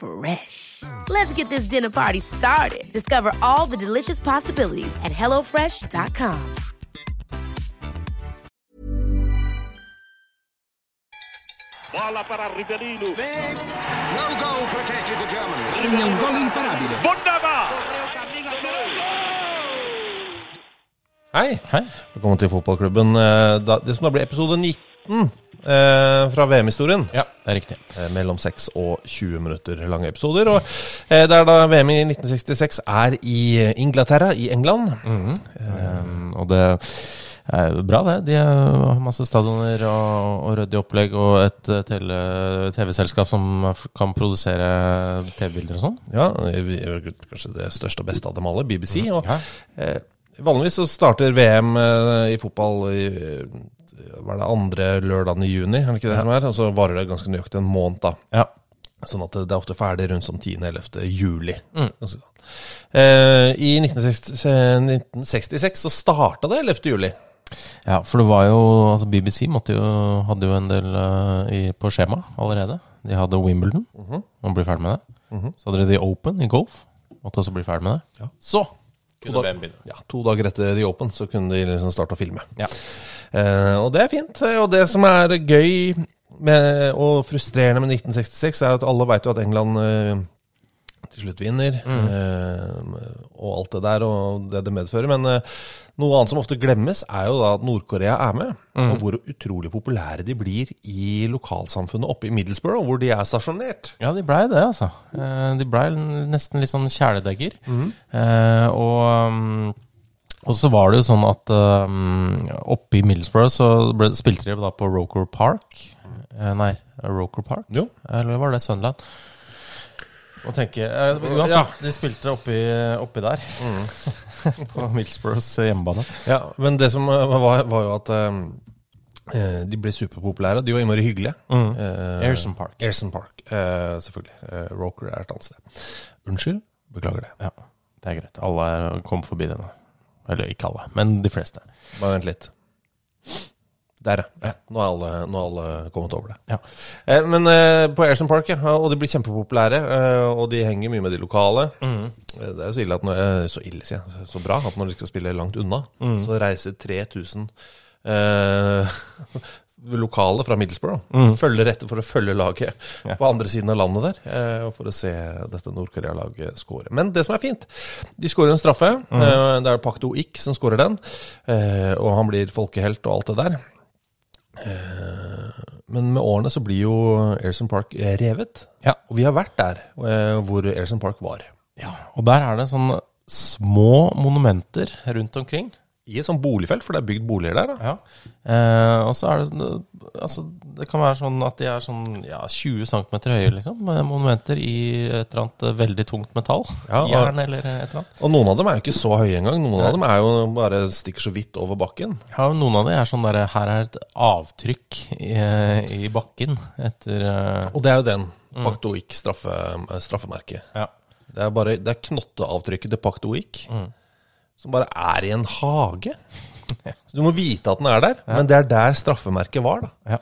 Fresh. Let's get this dinner party started. Discover all the delicious possibilities at hellofresh.com. Bola para Rivelino. No goal protected the Germans. Segna un gol imparabile. Bondava! Hei. Hei. Velkommen til fotballklubben. Eh, da- Det som da blir episode 19 eh, fra VM-historien. Ja, det er riktig. Eh, mellom 6 og 20 minutter lange episoder. Og eh, det er da VM i 1966 er i Inglaterra, i England. Um, og det er bra, det. De har masse stadioner og, og ryddig opplegg og et TV-selskap som kan produsere TV-bilder og sånn. Ja, kanskje det største og beste av dem alle, BBC. Og Ja. eh, vanligvis så starter VM i fotball er det andre lørdagen i juni, er det ikke det som er? Og så varer det ganske nøyaktig en måned, da. Ja. Sånn at det er ofte ferdig rundt sånn 10.-11. juli. Sånn. Eh, I 1966, eh, 1966 så starta det 11. juli. ja, for det var jo altså BBC måtte jo, hadde jo en del uh, i, på skjema allerede. De hadde Wimbledon, og ble ferdig med det. Så hadde de The Open i golf, måtte også bli ferdig med det. Så To, dag, ja, to dager etter The Open så kunne de liksom starte å filme. Ja. Eh, og det er fint. Og det som er gøy med, og frustrerende med 1966, er at alle veit jo at England eh, til slutt vinner, eh, og alt det der og det det medfører. Men noe annet som ofte glemmes, er jo da at Nord-Korea er med. Og hvor utrolig populære de blir i lokalsamfunnet oppe i Middlesbrough, hvor de er stasjonert. Ja, de blei det, altså. De blei nesten litt sånn kjæledegger. Eh, og, um, og så var det jo sånn at um, oppe i Middlesbrough så ble, spilte de da på Roker Park. Eh, nei, Roker Park? Jo. Eller var det Sunderland? Må tenke eh, Uansett, de spilte oppi, oppi der. på Middlesbroughs hjemmebane. Ja, men det som eh, var, var jo at eh, eh, de ble superpopulære, og de var innmari hyggelige. Eh, Airson Park. Airson Park, eh, selvfølgelig. Eh, Roker er et annet sted. Unnskyld, beklager det. Ja, det er greit. Alle kom forbi det nå. Eller ikke alle, men de fleste. Bare vent litt. Der, ja. Nå er alle, alle kommet over det. Ja. Eh, men eh, på Ayrton Park, ja, og de blir kjempepopulære, eh, og de henger mye med de lokale. Mm. Det er jo så ille, at når, eh, så ille, sier jeg, så bra at når de skal spille langt unna, så reiser 3000 eh, lokale fra Middlesbrough følger etter for å følge laget på andre siden av landet der, og for å se dette Nord-Korea-laget skåre. Men det som er fint, de skårer en straffe. Mm. Det er Pakto Ik som skårer den, eh, og han blir folkehelt og alt det der. Eh, Men med årene så blir jo Airson Park eh, revet. Ja. Og vi har vært der eh, hvor Airson Park var. Ja, og der er det sånne små monumenter rundt omkring. I et sånt boligfelt, for det er bygd boliger der. da. Ja. Eh, og så er det Altså, det kan være sånn at de er sånn ja, 20 cm høye, liksom. Monumenter i et eller annet veldig tungt metall. Ja, og- Jern eller et eller annet. Og noen av dem er jo ikke så høye engang. Noen av dem er jo bare stikker så vidt over bakken. Ja, men Noen av dem er sånn derre Her er et avtrykk i, i bakken etter uh... Og det er jo den. Mm. Pacto straffe, eh. Ja. Det er bare det er knotteavtrykket til Pakto Ik. Som bare er i en hage. Så du må vite at den er der, men det er der straffemerket var, da. Ja.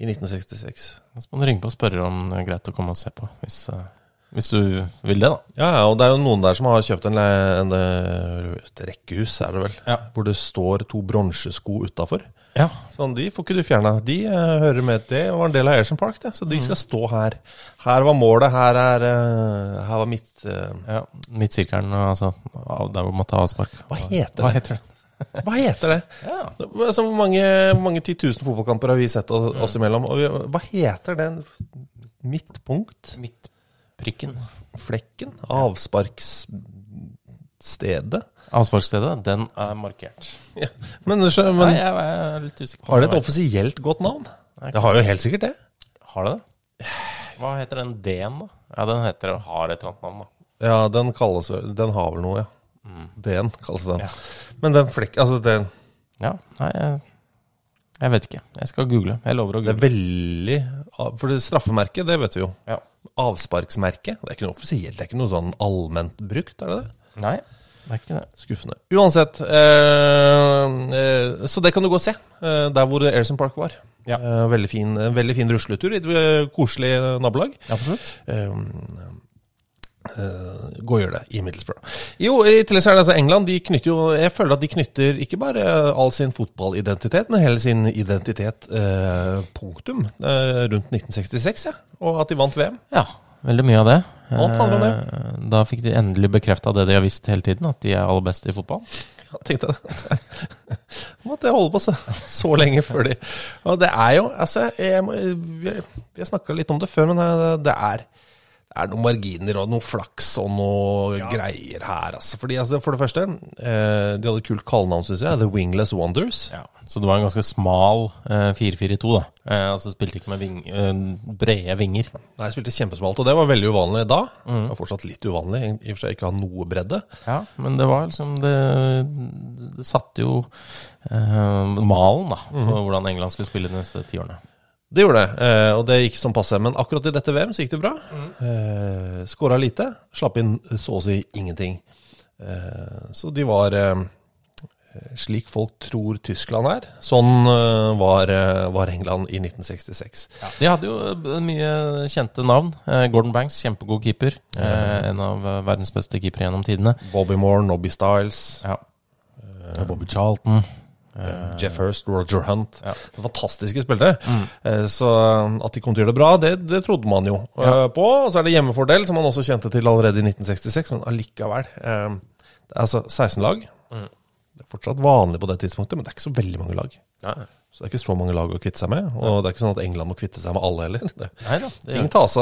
I 1966. Så må du ringe på og spørre om det er greit å komme og se på, hvis, eh, hvis du vil det, da. Ja, ja, og det er jo noen der som har kjøpt en, en, eh, et rekkehus, er det vel, Ja. hvor det står to bronsesko utafor. Ja. Sånn, de får ikke du fjerna. De uh, hører med det, og var en del av Airson Park, det. Så de skal stå her. Her var målet, her, er, uh, her var mitt uh, ja Midtsirkelen, altså av- der hvor man tar avspark. Hva heter Hva det? heter det? Hva heter det? Ja. Altså, hvor mange, hvor mange titusen fotballkamper har vi sett oss, oss imellom? Og vi- hva heter den midtpunkt? Midtprikken. Flekken? Avsparksstedet? Avsparksstedet, den er markert. Ja. Men, men, Nei, jeg er litt usikker har det et offisielt godt navn? Nei, Det har jo helt sikkert det. Har det det? Hva heter den D-en, da? Ja, den heter, har et eller annet navn, da. Ja, den kalles Den har vel noe, ja. D-en kalles den. Ja. Men den flekk... Altså, det, Ja, nei, jeg, jeg vet ikke. Jeg skal google. Jeg lover å google. det er veldig For det straffemerket, det vet vi jo. Ja. Avsparksmerket. Det er ikke noe offisielt, det er ikke noe sånn allment brukt, er det det? Nei, det er ikke det. Skuffende. Uansett, eh, eh, så det kan du gå og se, eh, der hvor Airson Park var. Ja. Eh, veldig, fin, en veldig fin rusletur i et eh, koselig nabolag. Absolutt. Eh, eh, gå og gjør det i Middlesbrough. Jo, i tillegg så er det altså England. De knytter jo Jeg føler at de knytter ikke bare all sin fotballidentitet, men hele sin identitet eh, punktum eh, rundt 1966, ja. Og at de vant VM. Ja, veldig mye av det. Alt handler om det. Eh, Da fikk de endelig bekrefta det de har visst hele tiden, at de er aller best i fotball. Ja, tenkte jeg. Måtte jeg holde på så, så lenge før de Og det er jo Altså, jeg, må- har snakka litt om det før, men det, det er det er noen marginer og noe flaks og noe greier her, altså. Fordi, altså, for det første, eh, de hadde et kult kallenavn, syns jeg. The Wingless Wonders. Så det var en ganske smal eh, 4-4-2, da. Eh, altså spilte ikke med ving, eh, brede vinger. Nei, spilte kjempesmalt, og det var veldig uvanlig da. Det var fortsatt litt uvanlig, i og for seg ikke ha noe bredde. Ja, men det var liksom Det, det satte jo eh, malen, da, for hvordan England skulle spille de neste ti årene. Det gjorde det, eh, og det gikk som passe. Men akkurat i dette VM så gikk det bra. Eh, Skåra lite, slapp inn så å si ingenting. Eh, så de var eh, slik folk tror Tyskland er. Sånn var, var England i 1966. De hadde jo mye kjente navn. Gordon Banks, kjempegod keeper. Eh, en av verdens beste keepere gjennom tidene. Bobby Moore, Nobby Styles, Ja. Bobby Charlton. Jeff Hurst, Roger Hunt. Ja. Det fantastiske spillere. Mm. Så eh, at de kom til å gjøre det bra, det, det trodde man jo ja. på. Og så er det hjemmefordel, som man også kjente til allerede i 1966, men allikevel. eh, Det er altså 16 lag. Det er fortsatt vanlig på det tidspunktet, men det er ikke så veldig mange lag. Så det er ikke så mange lag å kvitte seg med. Og det er ikke sånn at England må kvitte seg med alle heller. Det, Nei da. Det, ting tas,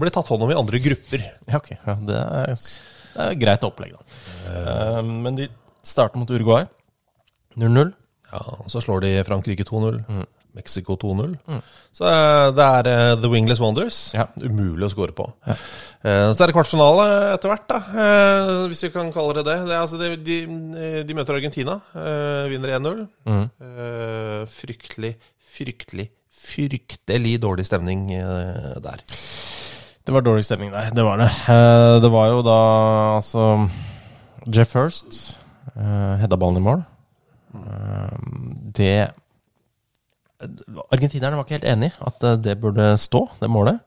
blir tatt hånd om i andre grupper. ja, ok. Ja, det, er, det er greit opplegg, da. Uh, men de starter mot Uruguay. 0-0. Ja, og Så slår de Frankrike 2-0. Mexico 2-0. Så eh, det er eh, The Wingless Wonders. Ja. Umulig å score på. Eh, Så er det kvartfinale etter hvert, da. Hvis vi kan kalle det det. det er, altså, de, de, de møter Argentina. Vinner 1-0. Mm. Fryktelig, fryktelig, fryktelig dårlig stemning der. Det var dårlig stemning der, det var det. Det var jo da altså Jeff Hurst uh, hedda ballen i mål. Eh, det Argentinerne var ikke helt enig at eh, det burde stå, det målet.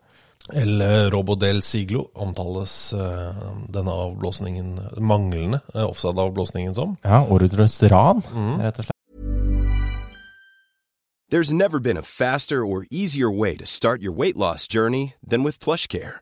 El Robo del Siglo omtales eh, denne avblåsningen, manglende eh, offside-avblåsningen som. Ja, århundrets ran, rett og slett. There's never been a faster or easier way to start your weight loss journey than with PlushCare.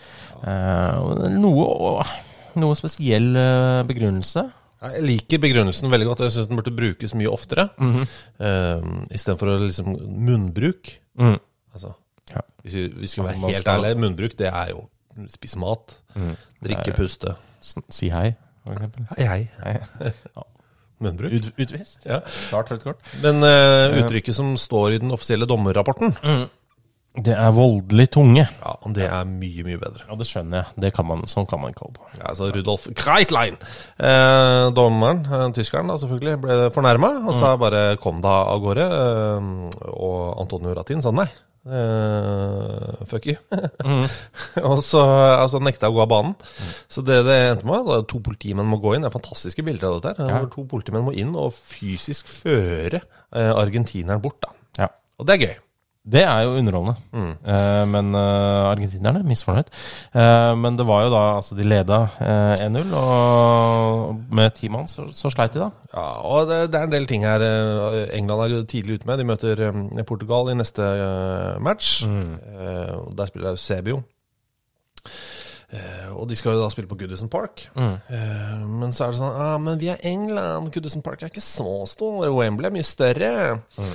Eh, noe, noe spesiell eh, begrunnelse. Jeg liker begrunnelsen veldig godt. Jeg syns den burde brukes mye oftere. Mm -hmm. Istedenfor liksom munnbruk. Mm. Altså, Ja. hvis vi, vi skal Altså, være helt ærlige, munnbruk det er jo spise mat, drikke, puste. Si hei, for eksempel. Hei, hei. Hei. Munnbruk. Ut, utvist? Ja. Klart rødt kort. Men uh, uttrykket som står i den offisielle dommerrapporten, Det er voldelig tunge. ja, det er mye, mye bedre. Ja, det skjønner jeg. Det kan man, sånn kan man holde på. Ja, altså Rudolf Kreitlein, eh, dommeren, eh, tyskeren da selvfølgelig, ble fornærma og sa bare 'kom da av gårde'. Eh, og Antonio Ratin sa nei. Eh, fuck you. og så altså, nekta å gå av banen. Så det det endte med, var to politimenn må gå inn. Det er fantastiske bilder av dette. her. Hvor To politimenn må inn og fysisk føre eh, argentineren bort. da Ja. Og det er gøy. Det er jo underholdende. Eh, men uh, argentinerne misfornøyd. Eh, men det var jo da Altså, de leda eh, 1-0, og med ti mann så, så sleit de, da. Ja, og det, det er en del ting her England er jo tidlig ute med. De møter Portugal i neste match. Eh, og Der spiller Eusebio. Eh, og de skal jo da spille på Goodison Park. Mm. men så er det sånn ah, Men vi er England. Goodison Park er ikke så stor. Wembley er mye større. Mm.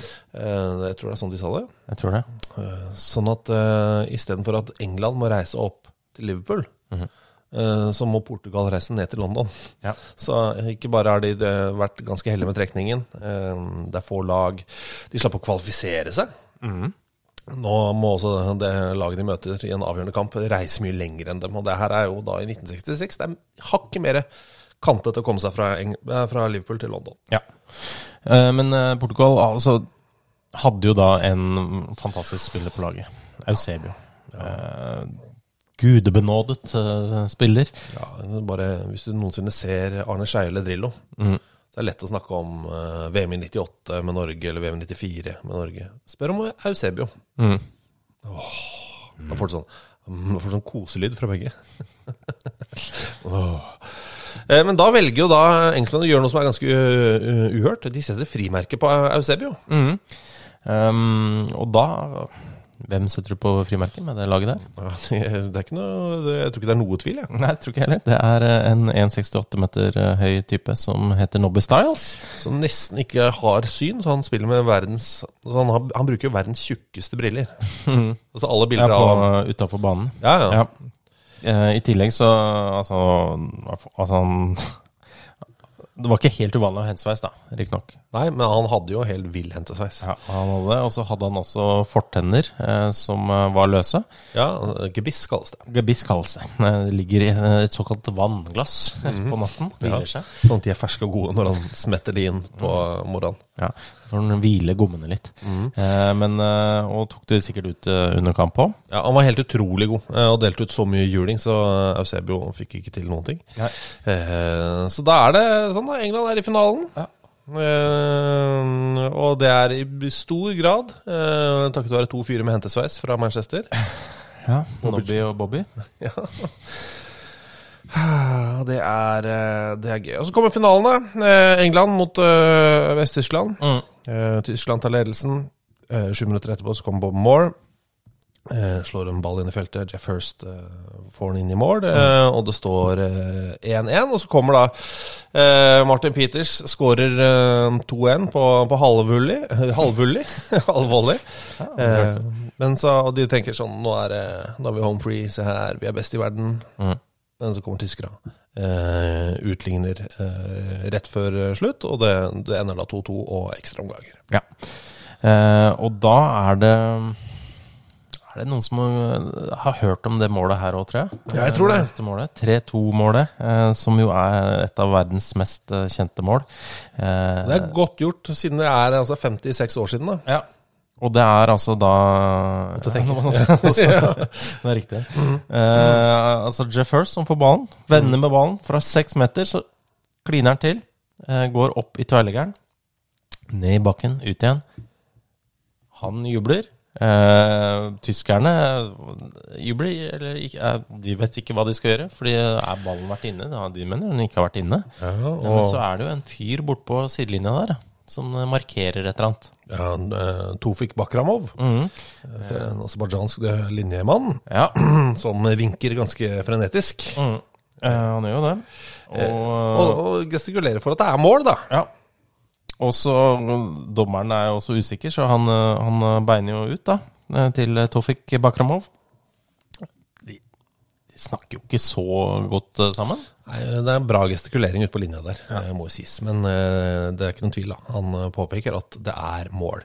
jeg tror det er sånn de sa det. Jeg tror det. Eh, sånn at uh, istedenfor at England må reise opp til Liverpool, eh, så må Portugal reise ned til London. Ja. Så ikke bare har de eh, vært ganske heldige med trekningen. eh, Det er få lag. De slapp å kvalifisere seg. Nå må også det laget de møter i en avgjørende kamp, reise mye lenger enn dem. Og det her er jo da i 1966. Det er hakket mer kantet å komme seg fra, eh, fra Liverpool til London. Ja. Eh, men eh, Portugal altså, hadde jo da en fantastisk spiller på laget. Eusebio. Eh, gudebenådet spiller. Ja, bare Hvis du noensinne ser Arne Skeie eller Drillo, det er lett å snakke om eh, VM i 98 med Norge eller VM i 94 med Norge. Spør om Eusebio. Mm. Åh, Da får du sånn, man får sånn koselyd fra begge. Åh. Eh, Men da velger jo da engelskmennene å gjøre noe som er ganske uh, uhørt. De setter frimerke på Eusebio. Mm. Um, og da Hvem setter du på frimerket med det laget der? Det er ikke noe, jeg tror ikke det er noe tvil. Jeg. Nei, jeg tror ikke jeg heller. Det er eh, en 1,68 meter eh, høy type som heter Nobby Styles. Som nesten ikke har syn, så han spiller med verdens altså han, har, han bruker jo verdens tjukkeste briller. Altså alle Ja, bilder på, av ham. utafor banen. Ja, ja. Ja. Eh, I tillegg så altså, altså han Det var ikke helt uvanlig å ha hentesveis, da, riktignok. Nei, men han hadde jo helt vill hentesveis. Ja, han hadde det. Og så hadde han også fortenner eh, som eh, var løse. Ja, gebiss kalles det. Gebiss kalles det. Eh, Det ligger i eh, et såkalt vannglass på natten. Hviler seg. Sånn at de er ferske og gode når han smetter de inn på morgenen. Ja, for han hviler gommene litt. Eh, men, og tok det sikkert ut under kamp òg. Ja, Han var helt utrolig god og delte ut så mye juling, så Eusebio fikk ikke til noen ting. Eh, Så da er det sånn, da. England er i finalen. Eh, og det er i stor grad uh, takket være to fyrer med hentesveis fra Manchester. Ja, Nobby og Bobby. ja. Det er, eh, det er gøy. Og så kommer finalen, da. England mot Vest-Tyskland. Eh, Tyskland tar ledelsen. Sju minutter etterpå så kommer Bob Moore. Eh, slår en ball inn i feltet. Jeff Hurst eh, får den inn i mål, eh, og det står eh, 1-1. Og så kommer da Martin Peters, skårer eh, 2-1 på, på halvvolley. Halvvolley? Ja, men så, og de tenker sånn Nå er, nå er vi home free, se her, vi er best i verden. Men så kommer tyskerne. Utligner rett før slutt, og det, det ender da 2-2 og ekstraomganger. Ja. Og da er det Er det noen som har- hørt om det målet her òg, tror jeg? Ja, jeg tror det. Eh, 3-2-målet, eh, som jo er et av verdens mest eh, kjente mål. Eh, Det er godt gjort, siden det er altså 56 år siden. da ja. Og det er altså da Måtte tenke. Det er riktig. Eh, altså Jeff Hurst som får ballen, vender med ballen fra seks meter, så kliner han til. eh, går opp i tverrleggeren, ned i bakken, ut igjen. Han jubler. Eh, tyskerne jubler, eller ikke, eh, de vet ikke hva de skal gjøre, fordi er ballen vært inne? Da, de mener den ikke har vært inne. Ja, Men så er det jo en fyr bortpå sidelinja der, som markerer et eller annet. Ja, eh, Tofik Bakramov, eh, en aserbajdsjansk eh, linjemann, Ja. som vinker ganske frenetisk. Mm. Eh, han gjør jo det. Eh, Og, Og, og gestikulerer for at det er mål, da. ja. Og så Dommeren er jo også usikker, så han, eh, han beiner jo ut, da, eh, til Tofik Bakramov. De, snakker jo ikke så godt eh, sammen. Nei, Det er bra gestikulering ute på linja der, ja. må jo sies. Men eh, det er ikke noen tvil. da. Han eh, påpeker at det er mål.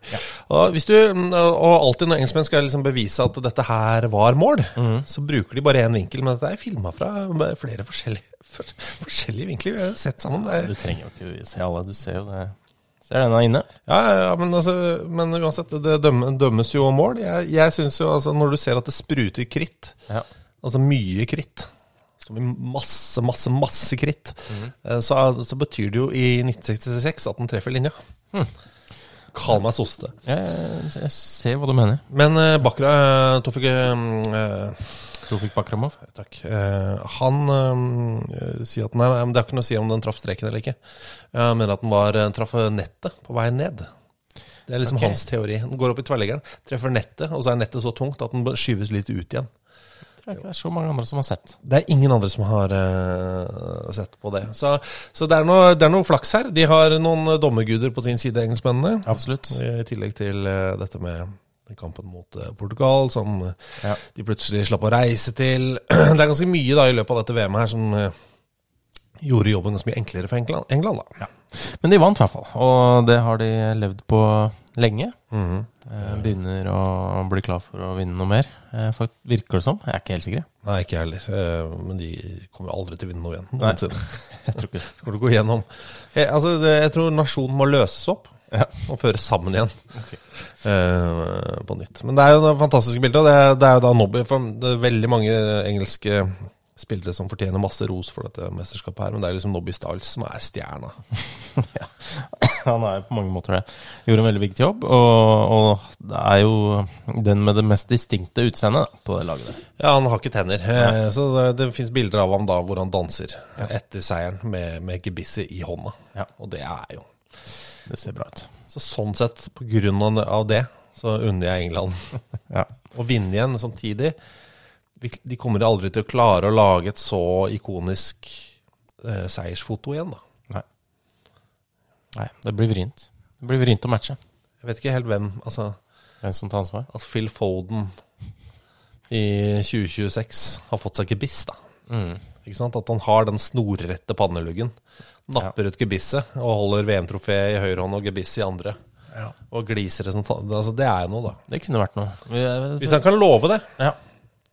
Og, hvis du, mm, og alltid når engelskmenn skal liksom bevise at dette her var mål, så bruker de bare én vinkel. Men dette er filma fra flere forskjellige, for- forskjellige vinkler. Vi har sett sammen. Du trenger jo ikke se alle, du ser jo det. Ser den er inne. Ja, ja, men, altså, men uansett, det døm- dømmes jo mål. Jeg, jeg synes jo, altså, Når du ser at det spruter kritt, Ja. altså mye kritt, som i masse, masse, masse kritt, eh, så, så betyr det jo i 1966 at den treffer linja. Mm. Kall meg soste. Jeg, jeg ser hva du mener. Men uh, Bakra Tofik eh, Tofik Bakramov. Takk. Eh, han eh, sier at nei, det har ikke noe å si om den traff streken eller ikke. Jeg mener at den var, eh, traff nettet på vei ned. Det er liksom okay. hans teori. Den går opp i tverrleggeren, treffer nettet, og så er nettet så tungt at den skyves litt ut igjen. Det er ikke det er så mange andre som har sett. Det er ingen andre som har uh, sett på det. Så, så det, er noe, det er noe flaks her. De har noen dommerguder på sin side, engelskmennene. Absolutt. I tillegg til uh, dette med den kampen mot eh, Portugal, som eh, Ja. de plutselig slapp å reise til. Det er ganske mye da i løpet av dette VM-et her som eh, gjorde jobben ganske mye enklere for England. England da. Men de vant i hvert fall, og det har de levd på lenge. Mm -hmm. Begynner å bli klar for å vinne noe mer, eh, virker det som. Jeg er ikke helt sikker. Nei, ikke jeg heller. Men de kommer aldri til å vinne noe igjen. Nei. Jeg tror ikke det. Kommer til å gå igjennom. Jeg, altså, det, jeg tror nasjonen må løses opp Ja. og føre sammen igjen. Eh, på nytt. Men det er jo det fantastiske bildet, og det, er- det er jo da Nobby. For det er veldig mange engelske spillere som fortjener masse ros for dette mesterskapet her, men det er liksom Nobby Stiles som er stjerna. ja, Han er på mange måter det. Gjorde en veldig viktig jobb, og, og det er jo den med det mest distinkte utseendet på det laget der. Ja, han har ikke tenner, eh, så det, det fins bilder av ham da hvor han danser etter seieren med, med gebisset i hånda. Ja. Og det er jo Det ser bra ut. Så sånn sett, på grunn av- det, så unner jeg England Ja. å vinne igjen. Samtidig, de kommer aldri til å klare å lage et så ikonisk eh, seiersfoto igjen, da. Nei. Nei, det blir vrient. Det blir vrient å matche. Jeg vet ikke helt hvem. Altså, Hvem som tar ansvar. at Phil Foden i 2026 har fått seg gebiss, da. Mm. Ikke sant? At han har den snorrette panneluggen. Napper ut gebisset og holder VM-trofé i høyre hånd og gebiss i andre. Og gliser det som altså, Det er jo noe, da. Det kunne vært noe. Vi- Hvis han kan love det. Ja.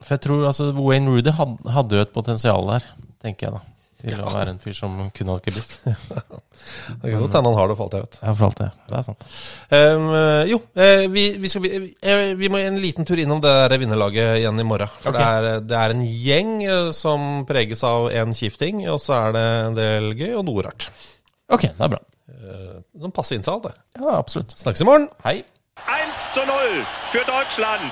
For jeg tror altså Wayne Rudy had, hadde jo et potensial der, tenker jeg da. Til å være en fyr som kunne hatt gebiss. Det kan godt hende han har det, for alt jeg vet. Ja, for alt det. Det er sant. Um, jo, eh, vi, vi, skal, vi, eh, vi må en liten tur innom det der vinnerlaget igjen i morgen. For Ok. det, er, det er en gjeng som preges av en kjip ting, og så er det en del gøy og noe rart. Ok, det er bra. Eh, Som passer inn seg alt, det. Ja, absolutt. Snakkes i morgen. Hei. 1 0 for Deutschland.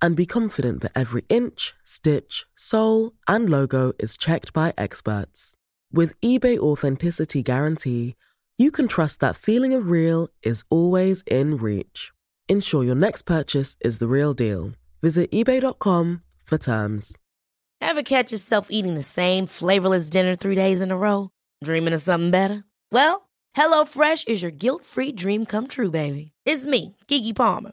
and be confident that every inch, stitch, sole, and logo is checked by experts. With eBay Authenticity Guarantee, you can trust that feeling of real is always in reach. ensure your next purchase is the real deal. Visit eBay.com for terms. Ever catch yourself eating the same flavorless dinner three days in a row? Dreaming of something better? Well, HelloFresh is your guilt free dream come true, baby. It's me, Gigi Palmer.